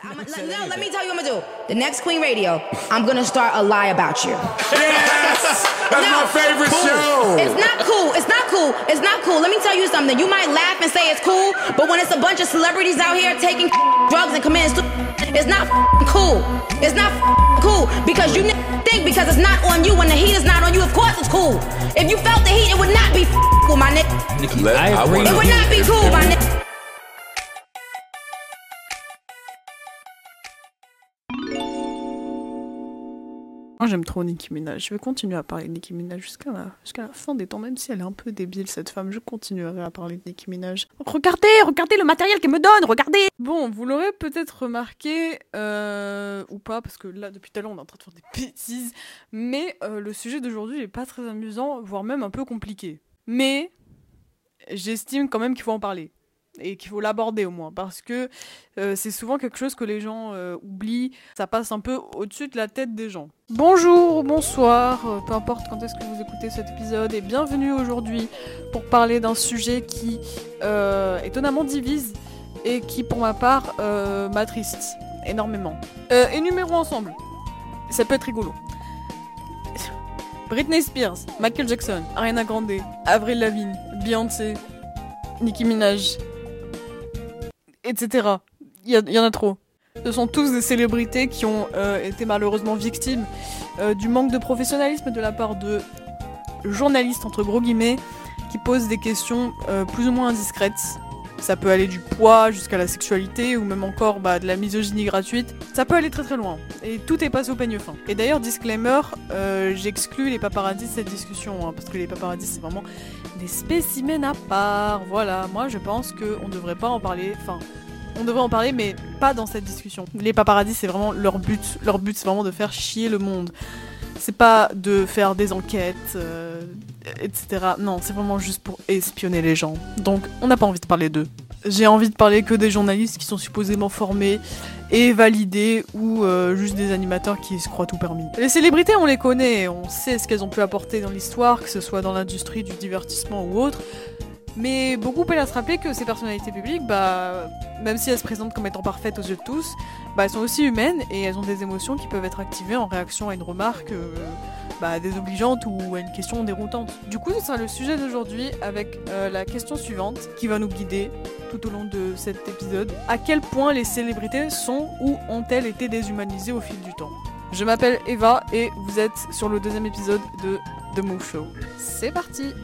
I'm, let, no, let me tell you what I'm gonna do. The next Queen Radio, I'm gonna start a lie about you. Yes! That's my favorite show! It's not cool. It's not cool. It's not cool. Let me tell you something. You might laugh and say it's cool, but when it's a bunch of celebrities out here taking drugs and committing stu- it's not cool. It's not cool because you think because it's not on you when the heat is not on you. Of course it's cool. If you felt the heat, it would not be cool, my nigga. Let- I I agree. wanna It would not be cool, if my nigga. Moi j'aime trop Nicki Minaj. Je vais continuer à parler de Nicki Minaj jusqu'à la, la fin des temps, même si elle est un peu débile cette femme. Je continuerai à parler de Nicki Minaj. Regardez, regardez le matériel qu'elle me donne, regardez Bon, vous l'aurez peut-être remarqué, euh, ou pas, parce que là depuis tout à l'heure on est en train de faire des bêtises, mais euh, le sujet d'aujourd'hui est pas très amusant, voire même un peu compliqué. Mais j'estime quand même qu'il faut en parler. Et qu'il faut l'aborder au moins, parce que euh, c'est souvent quelque chose que les gens euh, oublient, ça passe un peu au-dessus de la tête des gens. Bonjour, bonsoir, euh, peu importe quand est-ce que vous écoutez cet épisode, et bienvenue aujourd'hui pour parler d'un sujet qui étonnamment divise et qui pour ma part m'attriste énormément. Euh, énumérons ensemble, ça peut être rigolo. Britney Spears, Michael Jackson, Ariana Grande, Avril Lavigne, Beyoncé, Nicki Minaj, etc. Il y, en a trop. Ce sont tous des célébrités qui ont euh, été malheureusement victimes euh, du manque de professionnalisme de la part de journalistes, entre gros guillemets, qui posent des questions euh, plus ou moins indiscrètes. Ça peut aller du poids jusqu'à la sexualité ou même encore bah, de la misogynie gratuite. Ça peut aller très très loin. Et tout est passé au peigne fin. Et d'ailleurs, disclaimer, euh, j'exclus les paparazzis de cette discussion, hein, parce que les paparazzis c'est vraiment des spécimens à part. Voilà, moi je pense qu'on ne devrait pas en parler. Enfin, on devrait en parler, mais pas dans cette discussion. Les paparazzis, c'est vraiment leur but. Leur but, c'est vraiment de faire chier le monde. C'est pas de faire des enquêtes, euh, etc. Non, c'est vraiment juste pour espionner les gens. Donc, on n'a pas envie de parler d'eux. J'ai envie de parler que des journalistes qui sont supposément formés et validés ou euh, juste des animateurs qui se croient tout permis. Les célébrités, on les connaît, on sait ce qu'elles ont pu apporter dans l'histoire, que ce soit dans l'industrie du divertissement ou autre. Mais beaucoup peinent à se rappeler que ces personnalités publiques, bah, même si elles se présentent comme étant parfaites aux yeux de tous, bah, elles sont aussi humaines et elles ont des émotions qui peuvent être activées en réaction à une remarque euh, bah, désobligeante ou à une question déroutante. Du coup, ce sera le sujet d'aujourd'hui avec euh, la question suivante qui va nous guider tout au long de cet épisode. À quel point les célébrités sont ou ont-elles été déshumanisées au fil du temps? Je m'appelle Eva et vous êtes sur le deuxième épisode de The Move Show. C'est parti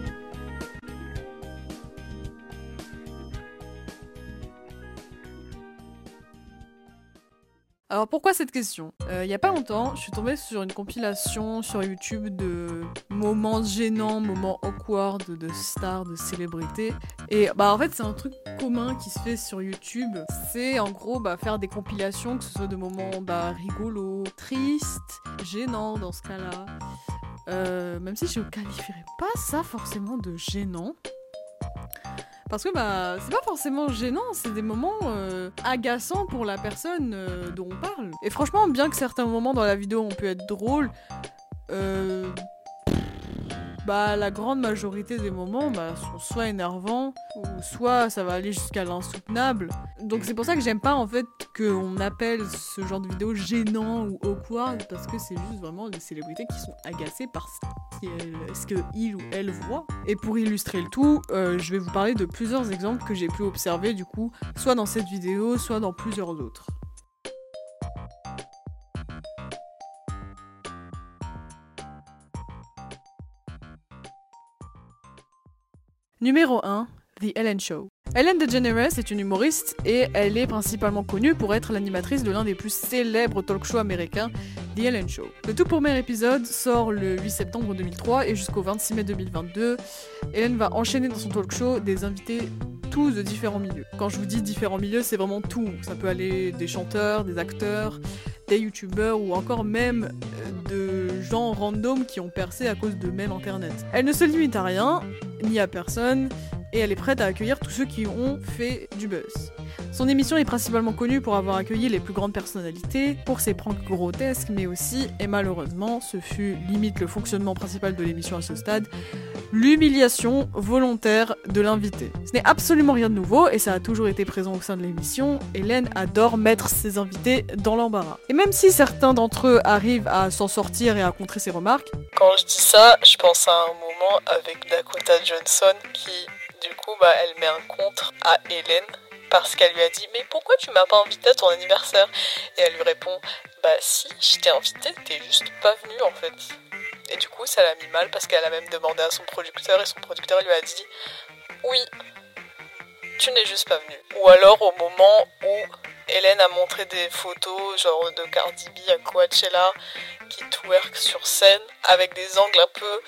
Alors pourquoi cette question? Euh, Il y a pas longtemps, je suis tombée sur une compilation sur YouTube de moments gênants, moments awkward de stars, de célébrités. Et bah en fait c'est un truc commun qui se fait sur YouTube. C'est en gros bah, faire des compilations, que ce soit de moments bah, rigolos, tristes, gênants dans ce cas-là. Euh, même si je qualifierais pas ça forcément de gênant. Parce que bah c'est pas forcément gênant, c'est des moments euh, agaçants pour la personne euh, dont on parle. Et franchement, bien que certains moments dans la vidéo ont pu être drôles, euh, bah la grande majorité des moments bah, sont soit énervants ou soit ça va aller jusqu'à l'insoutenable. Donc c'est pour ça que j'aime pas en fait qu'on appelle ce genre de vidéo gênant ou awkward parce que c'est juste vraiment des célébrités qui sont agacées par ce il ou elle voit. Et pour illustrer le tout, euh, je vais vous parler de plusieurs exemples que j'ai pu observer du coup, soit dans cette vidéo, soit dans plusieurs autres. Numéro 1, The Ellen Show. Ellen DeGeneres est une humoriste et elle est principalement connue pour être l'animatrice de l'un des plus célèbres talk shows américains, The Ellen Show. Le tout premier épisode sort le 8 septembre 2003 et jusqu'au 26 mai 2022, Ellen va enchaîner dans son talk show des invités tous de différents milieux. Quand je vous dis différents milieux, c'est vraiment tout. Ça peut aller des chanteurs, des acteurs, des youtubeurs ou encore même euh, de gens random qui ont percé à cause de même internet. Elle ne se limite à rien, ni à personne, et elle est prête à accueillir tous ceux qui ont fait du buzz. Son émission est principalement connue pour avoir accueilli les plus grandes personnalités, pour ses pranks grotesques, mais aussi, et malheureusement, ce fut limite le fonctionnement principal de l'émission à ce stade, l'humiliation volontaire de l'invité. Ce n'est absolument rien de nouveau, et ça a toujours été présent au sein de l'émission, Hélène adore mettre ses invités dans l'embarras. Et même si certains d'entre eux arrivent à s'en sortir et à contrer ses remarques, quand je dis ça, je pense à un moment avec Dakota Johnson qui, du coup, bah, elle met un contre à Hélène parce qu'elle lui a dit mais pourquoi tu m'as pas invité à ton anniversaire? Et elle lui répond bah si, je t'ai invité, t'es juste pas venu en fait. Et du coup ça l'a mis mal parce qu'elle a même demandé à son producteur et son producteur lui a dit oui, tu n'es juste pas venu. Ou alors au moment où Hélène a montré des photos genre de Cardi B à Coachella qui twerk sur scène avec des angles un peu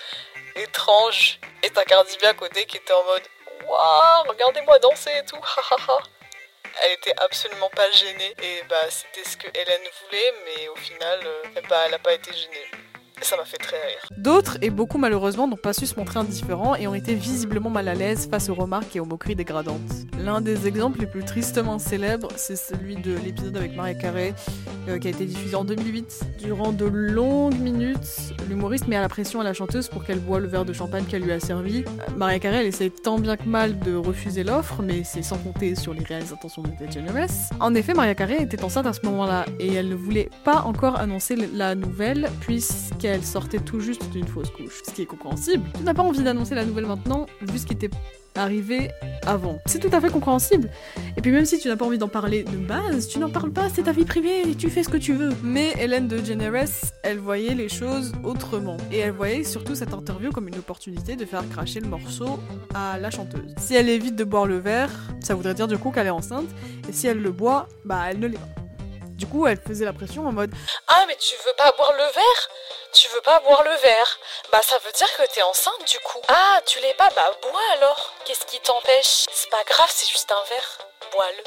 étranges et t'as Cardi B à côté qui était en mode Waouh, regardez-moi danser et tout. Elle était absolument pas gênée et bah c'était ce que Hélène voulait, mais au final, euh, bah, elle a pas été gênée. Ça m'a fait très rire. D'autres, et beaucoup malheureusement, n'ont pas su se montrer indifférents et ont été visiblement mal à l'aise face aux remarques et aux moqueries dégradantes. L'un des exemples les plus tristement célèbres, c'est celui de l'épisode avec Maria Carré, euh, qui a été diffusé en 2008. Durant de longues minutes, l'humoriste met à la pression à la chanteuse pour qu'elle boive le verre de champagne qu'elle lui a servi. Maria Carré, elle essaie tant bien que mal de refuser l'offre, mais c'est sans compter sur les réelles intentions de Ted. En effet, Maria Carré était enceinte à ce moment-là et elle ne voulait pas encore annoncer la nouvelle puisqu'elle elle sortait tout juste d'une fausse couche. Ce qui est compréhensible. Tu n'as pas envie d'annoncer la nouvelle maintenant, vu ce qui était arrivé avant. C'est tout à fait compréhensible. Et puis même si tu n'as pas envie d'en parler de base, tu n'en parles pas, c'est ta vie privée, tu fais ce que tu veux. Mais Hélène de Generous, elle voyait les choses autrement. Et elle voyait surtout cette interview comme une opportunité de faire cracher le morceau à la chanteuse. Si elle évite de boire le verre, ça voudrait dire du coup qu'elle est enceinte, et si elle le boit, bah elle ne l'est pas. Du coup, elle faisait la pression en mode Ah, mais tu veux pas boire le verre? Tu veux pas boire le verre? Bah, ça veut dire que t'es enceinte du coup. Ah, tu l'es pas? Bah, bois alors. Qu'est-ce qui t'empêche? C'est pas grave, c'est juste un verre. Bois-le.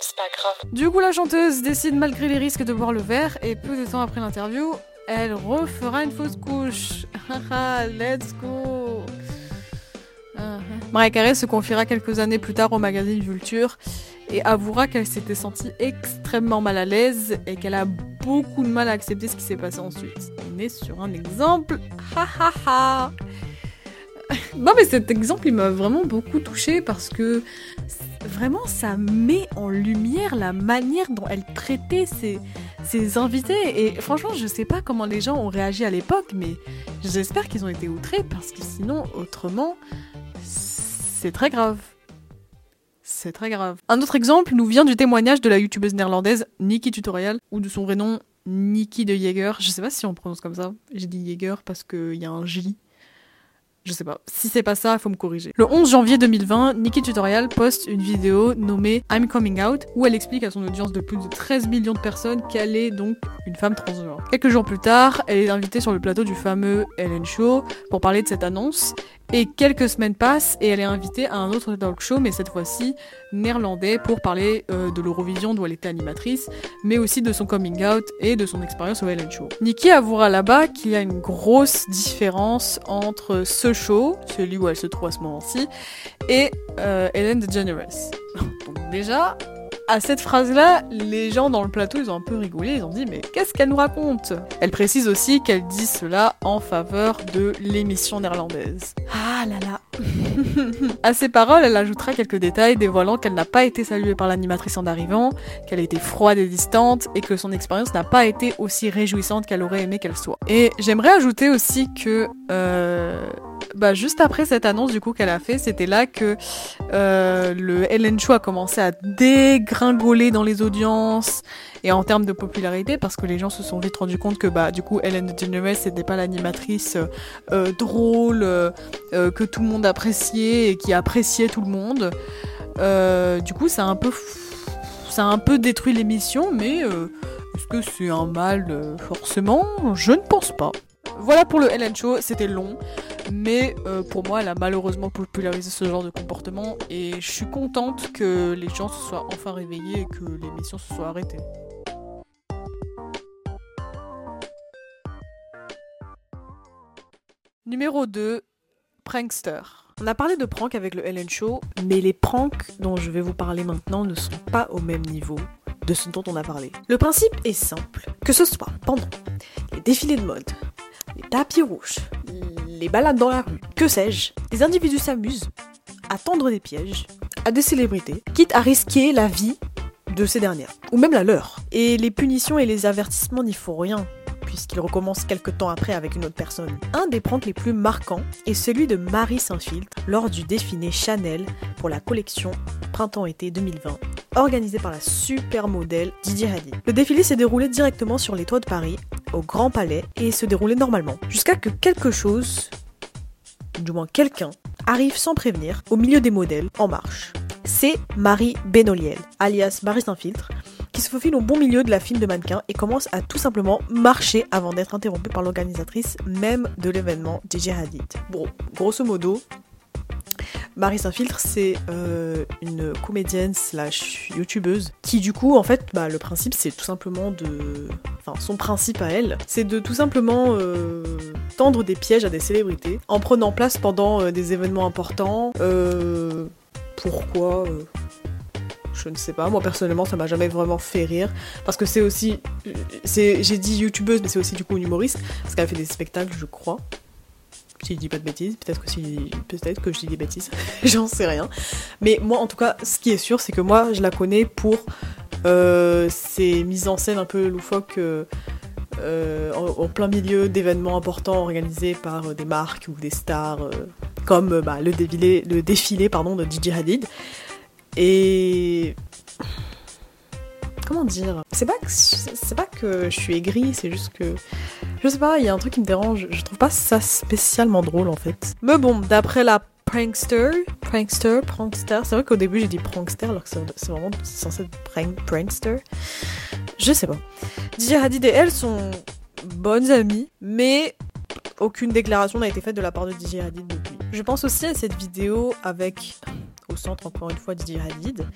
C'est pas grave. Du coup, la chanteuse décide malgré les risques de boire le verre et peu de temps après l'interview, elle refera une fausse couche. Haha, let's go. Uh Maria Carey se confiera quelques années plus tard au magazine Vulture et avouera qu'elle s'était sentie extrêmement mal à l'aise et qu'elle a beaucoup de mal à accepter ce qui s'est passé ensuite. On est sur un exemple. Ha ha ha Non mais cet exemple il m'a vraiment beaucoup touché parce que vraiment ça met en lumière la manière dont elle traitait ses, ses invités et franchement je sais pas comment les gens ont réagi à l'époque mais j'espère qu'ils ont été outrés parce que sinon autrement c'est très grave. C'est très grave. Un autre exemple nous vient du témoignage de la youtubeuse néerlandaise Nikki Tutorial, ou de son vrai nom Nikki de Jaeger. Je sais pas si on prononce comme ça. J'ai dit Jaeger parce qu'il y a un J. Je sais pas. Si c'est pas ça, faut me corriger. Le 11 janvier 2020, Nikki Tutorial poste une vidéo nommée I'm Coming Out où elle explique à son audience de plus de 13 millions de personnes qu'elle est donc une femme transgenre. Quelques jours plus tard, elle est invitée sur le plateau du fameux Ellen Show pour parler de cette annonce et quelques semaines passent et elle est invitée à un autre talk show, mais cette fois-ci néerlandais, pour parler euh, de l'Eurovision dont elle était animatrice, mais aussi de son coming out et de son expérience au Ellen Show. Nikki avouera là-bas qu'il y a une grosse différence entre ce show, celui où elle se trouve à ce moment-ci, et euh, Ellen DeGeneres. Donc déjà, à cette phrase-là, les gens dans le plateau, ils ont un peu rigolé, ils ont dit mais qu'est-ce qu'elle nous raconte? Elle précise aussi qu'elle dit cela en faveur de l'émission néerlandaise. Ah là là À ces paroles, elle ajoutera quelques détails dévoilant qu'elle n'a pas été saluée par l'animatrice en arrivant, qu'elle a été froide et distante et que son expérience n'a pas été aussi réjouissante qu'elle aurait aimé qu'elle soit. Et j'aimerais ajouter aussi que euh, bah, juste après cette annonce du coup qu'elle a fait, c'était là que euh, le Ellen Show a commencé à dégringoler dans les audiences et en termes de popularité parce que les gens se sont vite rendus compte que bah du coup Ellen DeGeneres c'était pas l'animatrice euh, drôle euh, que tout le monde appréciait et qui appréciait tout le monde. Du coup ça un peu ça a un peu détruit l'émission mais est-ce que c'est un mal forcément? Je ne pense pas. Voilà pour le Ellen Show, c'était long, mais euh, pour moi, elle a malheureusement popularisé ce genre de comportement et je suis contente que les gens se soient enfin réveillés et que l'émission se soit arrêtée. Numéro 2, Prankster. On a parlé de prank avec le Ellen Show, mais les pranks dont je vais vous parler maintenant ne sont pas au même niveau de ce dont on a parlé. Le principe est simple, que ce soit pendant les défilés de mode, tapis rouges, les balades dans la rue, que sais-je, des individus s'amusent à tendre des pièges à des célébrités, quitte à risquer la vie de ces dernières, ou même la leur. Et les punitions et les avertissements n'y font rien, puisqu'il recommence quelques temps après avec une autre personne. Un des pranks les plus marquants est celui de Marie Saint-Filtre lors du défilé Chanel pour la collection Printemps-été 2020, organisé par la supermodèle Didier Hadid. Le défilé s'est déroulé directement sur les toits de Paris, au Grand Palais, et se déroulait normalement, jusqu'à que quelque chose, du moins quelqu'un, arrive sans prévenir au milieu des modèles en marche. C'est Marie Benoliel, alias Marie Saint-Filtre, qui se faufile au bon milieu de la file de mannequins et commence à tout simplement marcher avant d'être interrompue par l'organisatrice même de l'événement DJ Hadid. Bon, grosso modo, Marie Saint-Filtre, c'est euh, une comédienne slash youtubeuse qui du coup, en fait, bah, le principe c'est tout simplement de... Enfin, son principe à elle, c'est de tout simplement euh, tendre des pièges à des célébrités en prenant place pendant euh, des événements importants. pourquoi je ne sais pas. Moi personnellement, ça m'a jamais vraiment fait rire parce que c'est aussi, j'ai dit youtubeuse, mais c'est aussi du coup une humoriste parce qu'elle fait des spectacles, je crois. Si je dis pas de bêtises, peut-être que si, peut-être que je dis des bêtises, j'en sais rien. Mais moi, en tout cas, ce qui est sûr, c'est que moi, je la connais pour euh, ses mises en scène un peu loufoques. Euh, euh, en, plein milieu d'événements importants organisés par des marques ou des stars, comme bah, le défilé, le défilé pardon, de DJ Hadid. Et comment dire C'est pas que c'est pas que je suis aigrie, c'est juste que je sais pas, il y a un truc qui me dérange. Je trouve pas ça spécialement drôle en fait. Mais bon, d'après la prankster, prankster, prankster. C'est vrai qu'au début j'ai dit prankster alors que c'est vraiment censé être prank, prankster. Je sais pas. DJ Hadid et elle sont bonnes amies, mais aucune déclaration n'a été faite de la part de DJ Hadid depuis. Je pense aussi à cette vidéo avec au centre encore une fois Didier Hadid,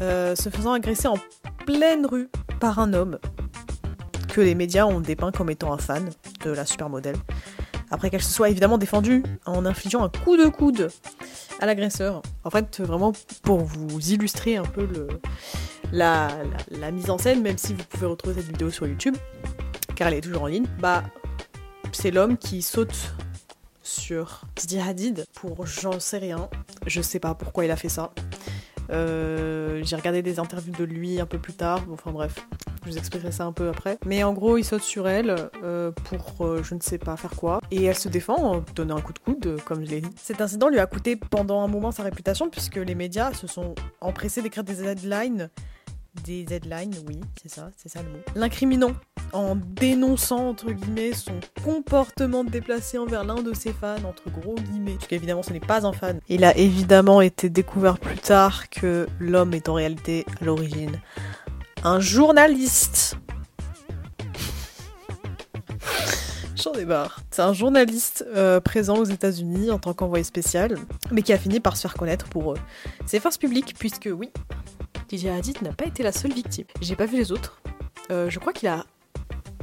euh, se faisant agresser en pleine rue par un homme que les médias ont dépeint comme étant un fan de la supermodèle. Après qu'elle se soit évidemment défendue en infligeant un coup de coude à l'agresseur. En fait, vraiment pour vous illustrer un peu la, mise en scène, même si vous pouvez retrouver cette vidéo sur YouTube, car elle est toujours en ligne, bah c'est l'homme qui saute sur Didier Hadid pour j'en sais rien. Je sais pas pourquoi il a fait ça. Euh, j'ai regardé des interviews de lui un peu plus tard. Enfin bref, je vous expliquerai ça un peu après. Mais en gros, il saute sur elle euh, pour euh, je ne sais pas faire quoi. Et elle se défend en donnant un coup de coude, comme je l'ai dit. Cet incident lui a coûté pendant un moment sa réputation puisque les médias se sont empressés d'écrire des headlines des deadlines, oui, c'est ça, c'est ça le mot. L'incriminant en dénonçant entre guillemets son comportement déplacé envers l'un de ses fans entre gros guillemets. Parce qu'évidemment ce n'est pas un fan. Il a évidemment été découvert plus tard que l'homme est en réalité à l'origine un journaliste. J'en ai marre. C'est un journaliste euh, présent aux États-Unis en tant qu'envoyé spécial, mais qui a fini par se faire connaître pour euh, ses forces publiques, puisque oui, DJ Hadid n'a pas été la seule victime. J'ai pas vu les autres. Euh, je crois qu'il a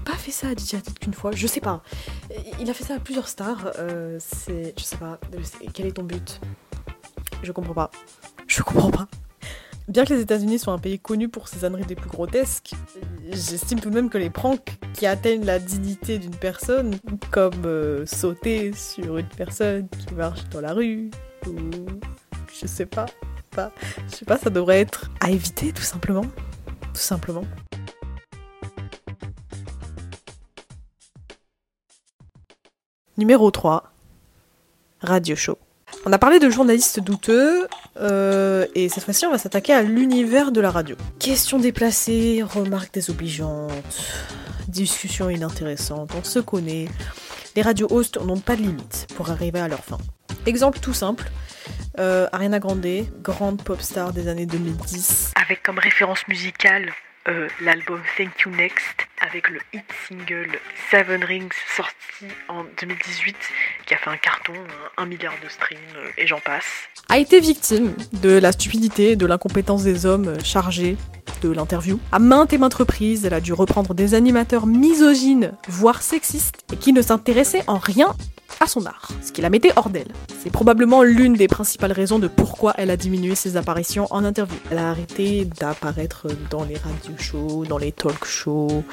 pas fait ça à DJ Hadid qu'une fois. Je sais pas. Il a fait ça à plusieurs stars. Euh, c'est, je sais pas. Quel est ton but? Je comprends pas. Je comprends pas. Bien que les États-Unis soient un pays connu pour ses âneries les plus grotesques, j'estime tout de même que les pranks qui atteignent la dignité d'une personne, comme euh, sauter sur une personne qui marche dans la rue, ou je sais pas, je sais pas, ça devrait être à éviter tout simplement. Tout simplement. Numéro 3. Radio Show. On a parlé de journalistes douteux, euh, et cette fois-ci on va s'attaquer à l'univers de la radio. Questions déplacées, remarques désobligeantes, discussions inintéressantes, on se connaît. Les radio hosts n'ont pas de limite pour arriver à leur fin. Exemple tout simple, euh, Ariana Grande, grande pop star des années 2010. Avec comme référence musicale euh, l'album Thank You Next, avec le hit single Seven Rings sorti en 2018, qui a fait un carton, un, milliard de streams, euh, et j'en passe. A été victime de la stupidité, de l'incompétence des hommes chargés de l'interview. À maintes et maintes reprises, elle a dû reprendre des animateurs misogynes, voire sexistes, et qui ne s'intéressaient en rien à son art, ce qui la mettait hors d'elle. C'est probablement l'une des principales raisons de pourquoi elle a diminué ses apparitions en interview. Elle a arrêté d'apparaître dans les radio shows, dans les talk shows,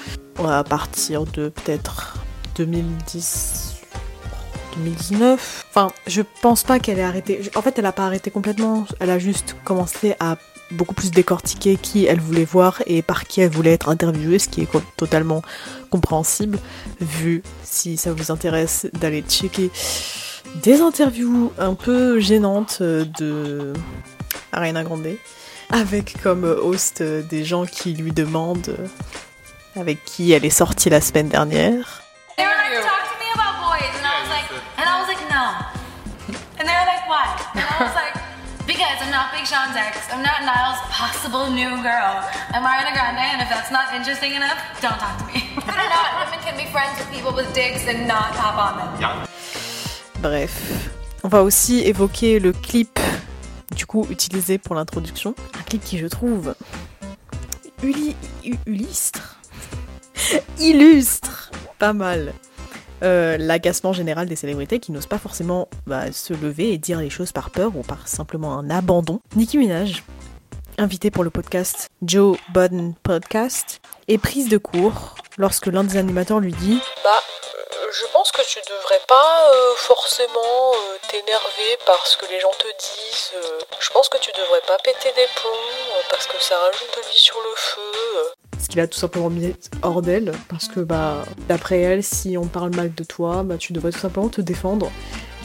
à partir de peut-être 2010. 2019. Enfin, je pense pas qu'elle ait arrêté. En fait, elle a pas arrêté complètement. Elle a juste commencé à beaucoup plus décortiquer qui elle voulait voir et par qui elle voulait être interviewée, ce qui est totalement compréhensible, vu si ça vous intéresse d'aller checker des interviews un peu gênantes de Ariana Grande, avec comme host des gens qui lui demandent avec qui elle est sortie la semaine dernière. Not Big Sean's ex. I'm not Niall's possible new girl. I'm Ariana Grande, and if that's not interesting enough, don't talk to me. It or not, women can be friends with people with dicks and not hop on them. Bref, on va aussi évoquer le clip du coup utilisé pour l'introduction. Un clip qui je trouve uli- u- illustre, illustre pas mal euh, l'agacement général des célébrités qui n'osent pas forcément bah, se lever et dire les choses par peur ou par simplement un abandon. Nicki Minaj, invitée pour le podcast Joe Budden Podcast, est prise de court lorsque l'un des animateurs lui dit Bah, euh, je pense que tu devrais pas euh, forcément euh, t'énerver parce que les gens te disent. euh, je pense que tu devrais pas péter des plombs parce que ça rajoute de l'huile sur le feu. ce qu'il a tout simplement mis hors d'elle, parce que bah d'après elle, si on parle mal de toi, bah tu devrais tout simplement te défendre.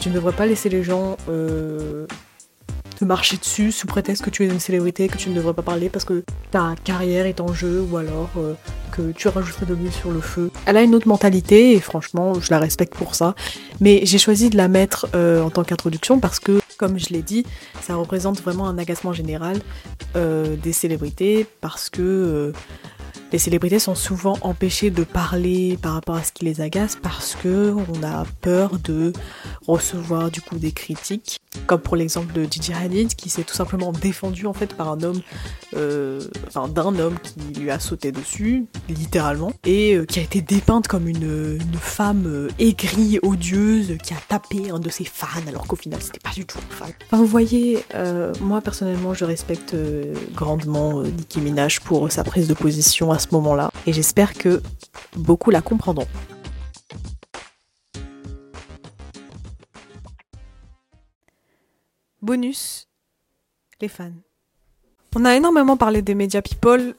Tu ne devrais pas laisser les gens euh, marcher dessus sous prétexte que tu es une célébrité, que tu ne devrais pas parler parce que ta carrière est en jeu ou alors euh, que tu rajouterais de l'huile sur le feu. Elle a une autre mentalité et franchement, je la respecte pour ça. Mais j'ai choisi de la mettre euh, en tant qu'introduction parce que, comme je l'ai dit, ça représente vraiment un agacement général euh, des célébrités parce que les célébrités sont souvent empêchées de parler par rapport à ce qui les agace parce que on a peur de recevoir du coup des critiques, comme pour l'exemple de Gigi Hadid qui s'est tout simplement défendu en fait par un homme, euh, enfin d'un homme qui lui a sauté dessus, littéralement, et euh, qui a été dépeinte comme une, une femme euh, aigrie, odieuse, qui a tapé un de ses fans alors qu'au final c'était pas du tout un fan. Enfin, vous voyez, euh, moi personnellement je respecte euh, grandement euh, Nicki Minaj pour sa prise de position à ce moment-là, et j'espère que beaucoup la comprendront. Bonus, les fans. On a énormément parlé des médias people,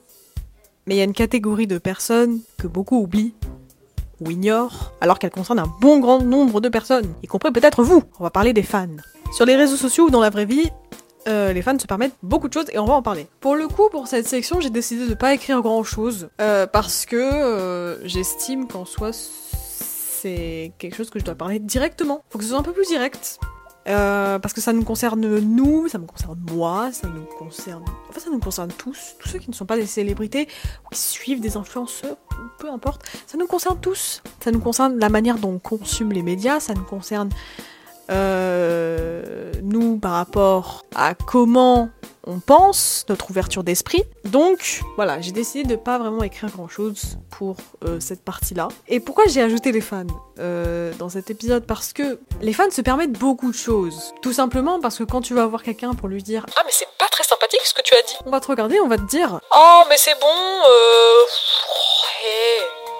mais il y a une catégorie de personnes que beaucoup oublient ou ignorent, alors qu'elle concerne un bon grand nombre de personnes, y compris peut-être vous. On va parler des fans. Sur les réseaux sociaux ou dans la vraie vie, euh, les fans se permettent beaucoup de choses et on va en parler. Pour le coup, pour cette section, j'ai décidé de pas écrire grand chose parce que euh, j'estime qu'en soi c'est quelque chose que je dois parler directement. Faut que ce soit un peu plus direct. Euh, parce que ça nous concerne nous, ça me concerne moi, ça nous concerne. En fait, ça nous concerne tous, tous ceux qui ne sont pas des célébrités qui suivent des influenceurs, peu importe. Ça nous concerne tous. Ça nous concerne la manière dont on consomme les médias, ça nous concerne euh, nous par rapport à comment on pense, notre ouverture d'esprit. Donc voilà, j'ai décidé de pas vraiment écrire grand chose pour euh, cette partie-là. Et pourquoi j'ai ajouté les fans euh, dans cet épisode? Parce que les fans se permettent beaucoup de choses. Tout simplement parce que quand tu vas voir quelqu'un pour lui dire Ah, mais c'est pas très sympathique ce que tu as dit. on va te regarder, on va te dire Oh, mais c'est bon, euh.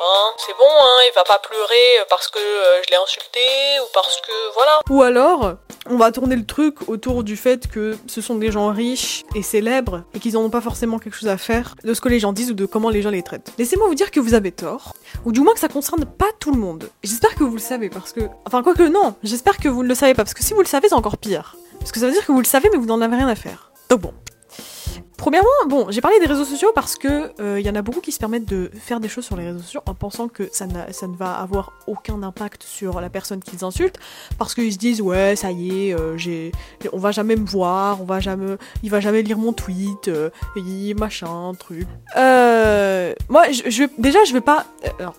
Hein, c'est bon, hein, il va pas pleurer parce que euh, je l'ai insulté ou parce que. Voilà. Ou alors, on va tourner le truc autour du fait que ce sont des gens riches et célèbres et qu'ils n'en ont pas forcément quelque chose à faire de ce que les gens disent ou de comment les gens les traitent. Laissez-moi vous dire que vous avez tort, ou du moins que ça concerne pas tout le monde. J'espère que vous le savez parce que... Enfin, quoique non, j'espère que vous ne le savez pas parce que si vous le savez, c'est encore pire. Parce que ça veut dire que vous le savez mais vous n'en avez rien à faire. Donc bon. Premièrement, bon, j'ai parlé des réseaux sociaux parce que euh, il y en a beaucoup qui se permettent de faire des choses sur les réseaux sociaux en pensant que ça, ne va avoir aucun impact sur la personne qu'ils insultent parce qu'ils se disent ouais ça y est, euh, on va jamais me voir, on va jamais, il va jamais lire mon tweet, euh, machin truc. Euh, moi, je, je- déjà je vais pas. euh, alors,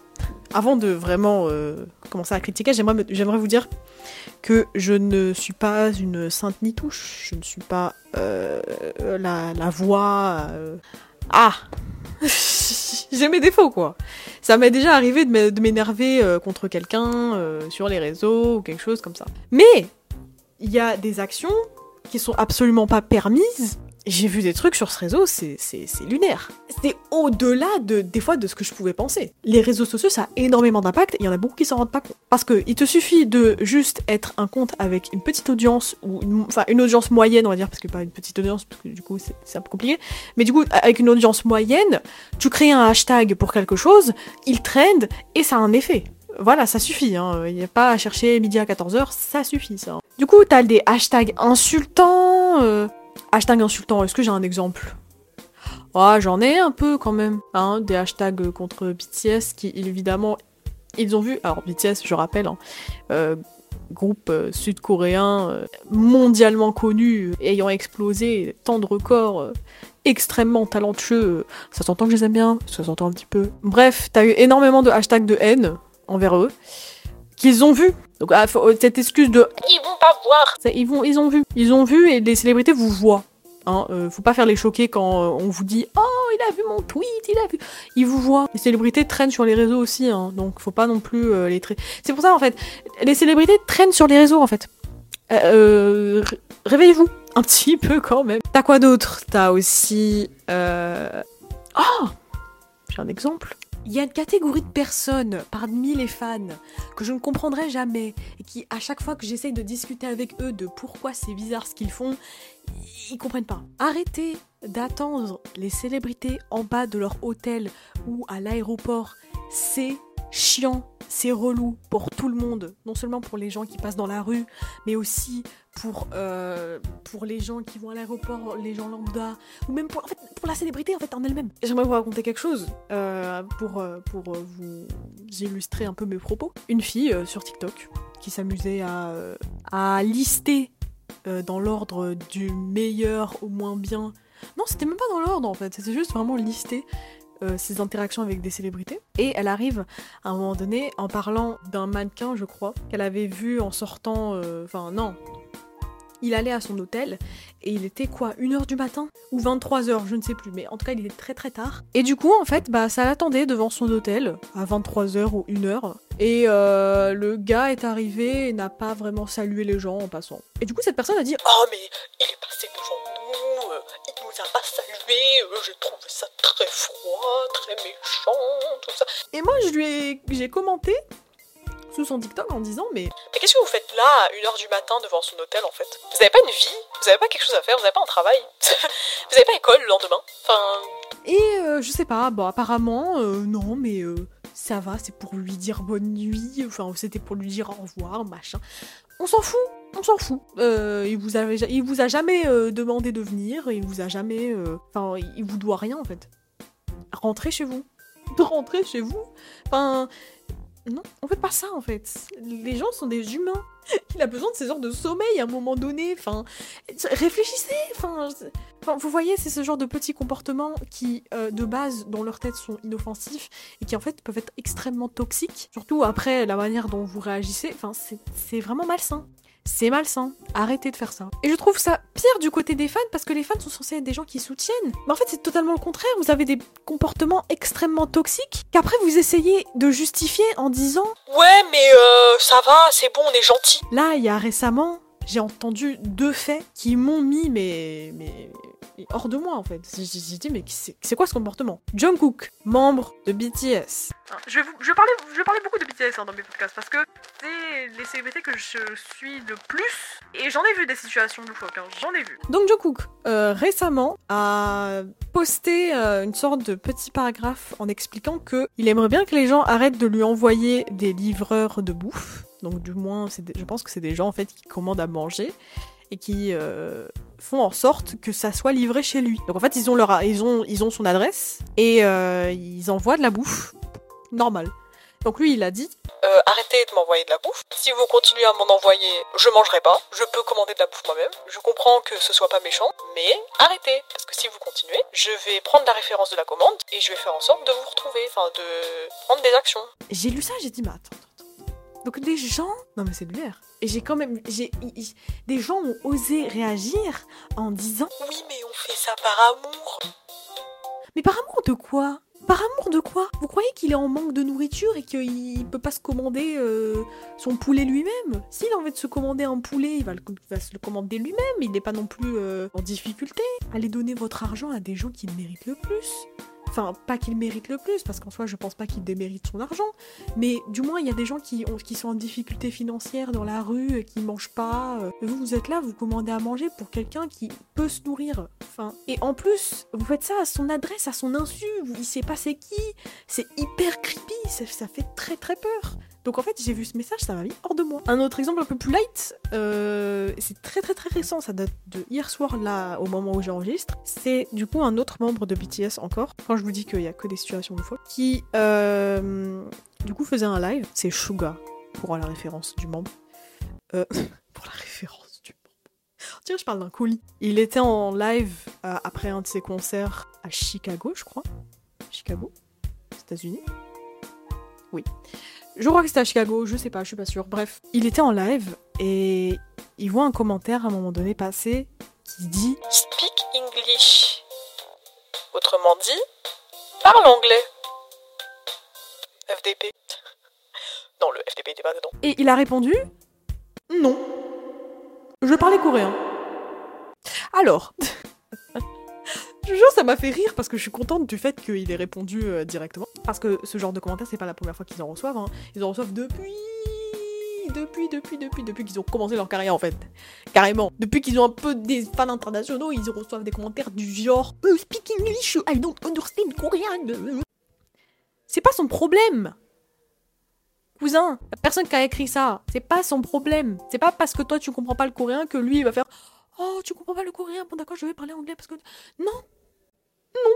avant de vraiment euh, commencer à critiquer, j'aimerais, me- j'aimerais vous dire que je ne suis pas une sainte ni touche, je ne suis pas euh, la, voix euh, Ah J'ai mes défauts, quoi. Ça m'est déjà arrivé de m'é- de m'énerver euh, contre quelqu'un sur les réseaux ou quelque chose comme ça. Mais il y a des actions qui sont absolument pas permises. J'ai vu des trucs sur ce réseau, c'est lunaire. C'est au-delà de, des fois de ce que je pouvais penser. Les réseaux sociaux, ça a énormément d'impact il y en a beaucoup qui s'en rendent pas compte. Parce que il te suffit de juste être un compte avec une petite audience, ou enfin une audience moyenne, on va dire, parce que pas une petite audience, parce que du coup c'est un peu compliqué. Mais du coup, avec une audience moyenne, tu crées un hashtag pour quelque chose, il trend et ça a un effet. Voilà, ça suffit. hein. Il n'y a pas à chercher midi à 14h, ça suffit ça. Du coup, t'as des hashtags insultants. euh, Hashtag insultant, est-ce que j'ai un exemple? Ah, j'en ai un peu quand même. Hein, des hashtags contre BTS qui, évidemment, ils ont vu. Alors, BTS, je rappelle, hein, euh, groupe euh, sud-coréen euh, mondialement connu, ayant explosé tant de records. extrêmement talentueux, ça s'entend que je les aime bien, ça s'entend un petit peu. Bref, t'as eu énormément de hashtags de haine envers eux, qu'ils ont vu. Donc ah, cette excuse de voir. ils, vont, ils ont vu. Ils ont vu et les célébrités vous voient. Hein, euh, faut pas faire les choquer quand euh, on vous dit Oh, il a vu mon tweet, il a vu. Ils vous voient. Les célébrités traînent sur les réseaux aussi, hein, donc faut pas non plus euh, les traiter. C'est pour ça en fait, les célébrités traînent sur les réseaux en fait. Ré- Réveillez-vous un petit peu quand même. T'as quoi d'autre? T'as aussi. Oh J'ai un exemple. Il y a une catégorie de personnes parmi les fans que je ne comprendrai jamais et qui, à chaque fois que j'essaye de discuter avec eux de pourquoi c'est bizarre ce qu'ils font, ils comprennent pas. Arrêtez d'attendre les célébrités en bas de leur hôtel ou à l'aéroport. C'est chiant, c'est relou pour tout le monde. Non seulement pour les gens qui passent dans la rue, mais aussi pour, euh, les gens qui vont à l'aéroport, les gens lambda, ou même pour, la célébrité en fait en elle-même. J'aimerais vous raconter quelque chose euh, pour, euh, pour vous illustrer un peu mes propos. Une fille sur TikTok qui s'amusait à, lister dans l'ordre du meilleur au moins bien. Non, c'était même pas dans l'ordre en fait, c'était juste vraiment lister euh, ses interactions avec des célébrités. Et elle arrive à un moment donné en parlant d'un mannequin, je crois, qu'elle avait vu en sortant. euh, Enfin, non. Il allait à son hôtel et il était quoi, 1h du matin? Ou 23h, je ne sais plus, mais en tout cas il était très très tard. Et du coup, en fait, bah ça l'attendait devant son hôtel à 23h ou 1h. Et euh, le gars est arrivé et n'a pas vraiment salué les gens en passant. Et du coup, cette personne a dit Oh, mais il est passé devant nous, il nous a pas salué, euh, j'ai trouvé ça très froid, très méchant, tout ça. Et moi, je lui ai, j'ai commenté sous son TikTok en disant mais Mais qu'est-ce que vous faites là à 1h du matin devant son hôtel en fait? Vous avez pas une vie? Vous avez pas quelque chose à faire? Vous avez pas un travail? Vous avez pas école le lendemain? Enfin, et euh, je sais pas, bon apparemment euh, non, mais euh, ça va, c'est pour lui dire bonne nuit, enfin c'était pour lui dire au revoir, machin. On s'en fout, on s'en fout. Euh, il vous a, jamais euh, demandé de venir, il vous a jamais, euh, enfin il vous doit rien en fait. Rentrez chez vous, rentrez chez vous. Enfin non, on fait pas ça en fait. Les gens sont des humains. Il a besoin de ces heures de sommeil à un moment donné. Enfin, réfléchissez. Enfin, vous voyez, c'est ce genre de petits comportements qui, euh, de base, dans leur tête, sont inoffensifs et qui en fait peuvent être extrêmement toxiques. Surtout après la manière dont vous réagissez. Enfin, c'est vraiment malsain. C'est malsain. Arrêtez de faire ça. Et je trouve ça pire du côté des fans parce que les fans sont censés être des gens qui soutiennent. Mais en fait, c'est totalement le contraire. Vous avez des comportements extrêmement toxiques qu'après vous essayez de justifier en disant ouais, mais euh, ça va, c'est bon, on est gentil. Là, il y a récemment, j'ai entendu deux faits qui m'ont mis mais, mais, hors de moi en fait. J'ai dit mais c'est quoi ce comportement? Jungkook, membre de BTS. Je vais, je, vais parler, je vais parler beaucoup de BTS hein, dans mes podcasts parce que c'est les célébrités que je suis le plus et j'en ai vu des situations loufoques, hein, j'en ai vu. Donc Jungkook, euh, récemment, a posté euh, une sorte de petit paragraphe en expliquant que il aimerait bien que les gens arrêtent de lui envoyer des livreurs de bouffe. Donc du moins, des- je pense que c'est des gens en fait qui commandent à manger et qui euh, font en sorte que ça soit livré chez lui. Donc en fait, ils ont leur, ils ont, ils ont son adresse et euh, ils envoient de la bouffe normale. Donc lui, il a dit Euh, arrêtez de m'envoyer de la bouffe. Si vous continuez à m'en envoyer, je mangerai pas. Je peux commander de la bouffe moi-même. Je comprends que ce soit pas méchant, mais arrêtez. Parce que si vous continuez, je vais prendre la référence de la commande et je vais faire en sorte de vous retrouver, enfin de prendre des actions. J'ai lu ça, j'ai dit, mais attends. Donc les gens... Non mais c'est de l'air. Et j'ai quand même... j'ai Des gens ont osé réagir en disant... Oui, mais on fait ça par amour. Mais par amour de quoi? Par amour de quoi? Vous croyez qu'il est en manque de nourriture et qu'il peut pas se commander euh, son poulet lui-même? S'il a envie de se commander un poulet, il va, le- va se le commander lui-même. Il n'est pas non plus euh, en difficulté. Allez donner votre argent à des gens qui le méritent le plus. Enfin, pas qu'il mérite le plus, parce qu'en soi, je pense pas qu'il démérite son argent. Mais du moins, il y a des gens qui, ont, qui sont en difficulté financière dans la rue, qui mangent pas. euh, vous, vous êtes là, vous commandez à manger pour quelqu'un qui peut se nourrir. Enfin, et en plus, vous faites ça à son adresse, à son insu. Il sait pas c'est qui. C'est hyper creepy. Ça fait très très peur. Donc en fait, j'ai vu ce message, ça m'a mis hors de moi. Un autre exemple un peu plus light, euh, c'est très très très récent, ça date de hier soir là, au moment où j'enregistre. C'est du coup un autre membre de BTS encore, quand je vous dis qu'il y a que des situations de fois, qui euh, du coup faisait un live. C'est Suga, pour la référence du membre. Euh, pour la référence du membre. Tiens, je parle d'un colis. Il était en live après un de ses concerts à Chicago, je crois. Chicago, États-Unis. Oui. Je crois que c'était à Chicago, je sais pas, je suis pas sûre. Bref, il était en live et il voit un commentaire à un moment donné passer qui dit Speak English. Autrement dit, parle anglais. FDP. Non, le FDP n'était pas dedans. Et il a répondu Non. Je parlais coréen. Alors. Je jure, ça m'a fait rire parce que je suis contente du fait qu'il ait répondu euh, directement. Parce que ce genre de commentaires, c'est pas la première fois qu'ils en reçoivent. hein. Ils en reçoivent depuis. Depuis, depuis, depuis, depuis qu'ils ont commencé leur carrière en fait. Carrément. Depuis qu'ils ont un peu des fans internationaux, ils reçoivent des commentaires du genre "Oh, Speak English, I don't understand Korean. C'est pas son problème. Cousin, la personne qui a écrit ça, c'est pas son problème. C'est pas parce que toi tu comprends pas le coréen que lui il va faire Oh, tu comprends pas le coréen, bon d'accord, je vais parler anglais parce que. Non Non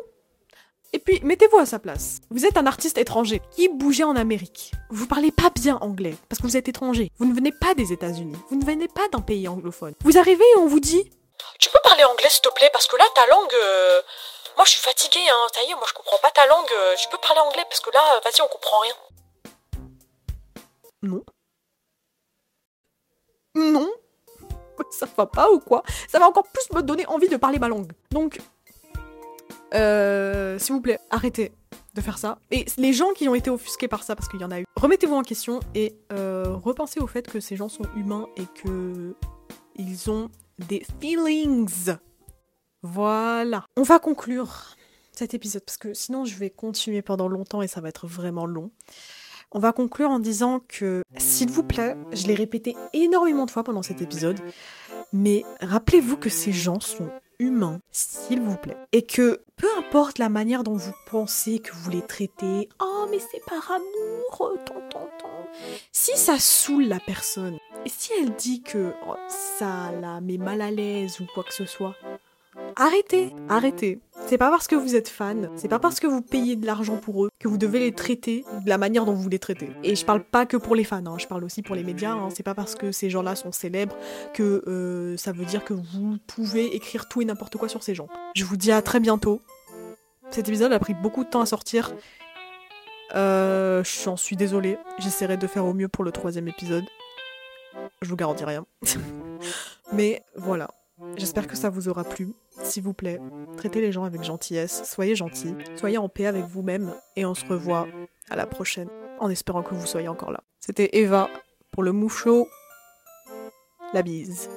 Et puis, mettez-vous à sa place. Vous êtes un artiste étranger qui bougeait en Amérique. Vous parlez pas bien anglais parce que vous êtes étranger. Vous ne venez pas des États-Unis. Vous ne venez pas d'un pays anglophone. Vous arrivez et on vous dit Tu peux parler anglais s'il te plaît parce que là ta langue. euh, Moi je suis fatiguée hein, ça y est, moi je comprends pas ta langue. euh, Tu peux parler anglais parce que là, vas-y, on comprend rien. Non. Non. Ça va pas ou quoi? Ça va encore plus me donner envie de parler ma langue. Donc, euh, s'il vous plaît, arrêtez de faire ça. Et les gens qui ont été offusqués par ça, parce qu'il y en a eu, remettez-vous en question et euh, repensez au fait que ces gens sont humains et que ils ont des feelings. Voilà. On va conclure cet épisode parce que sinon je vais continuer pendant longtemps et ça va être vraiment long. On va conclure en disant que, s'il vous plaît, je l'ai répété énormément de fois pendant cet épisode, mais rappelez-vous que ces gens sont humains, s'il vous plaît. Et que, peu importe la manière dont vous pensez que vous les traitez, oh mais c'est par amour, tant, tant, tant. Si ça saoule la personne, et si elle dit que oh, ça la met mal à l'aise ou quoi que ce soit, arrêtez, arrêtez. C'est pas parce que vous êtes fan, c'est pas parce que vous payez de l'argent pour eux que vous devez les traiter de la manière dont vous les traitez. Et je parle pas que pour les fans, hein, je parle aussi pour les médias. hein. C'est pas parce que ces gens-là sont célèbres que euh, ça veut dire que vous pouvez écrire tout et n'importe quoi sur ces gens. Je vous dis à très bientôt. Cet épisode a pris beaucoup de temps à sortir. Euh, J'en suis désolée. J'essaierai de faire au mieux pour le troisième épisode. Je vous garantis rien. Mais voilà. J'espère que ça vous aura plu. S'il vous plaît, traitez les gens avec gentillesse, soyez gentils, soyez en paix avec vous-même, et on se revoit à la prochaine, en espérant que vous soyez encore là. C'était Eva pour le Mouchot. La bise.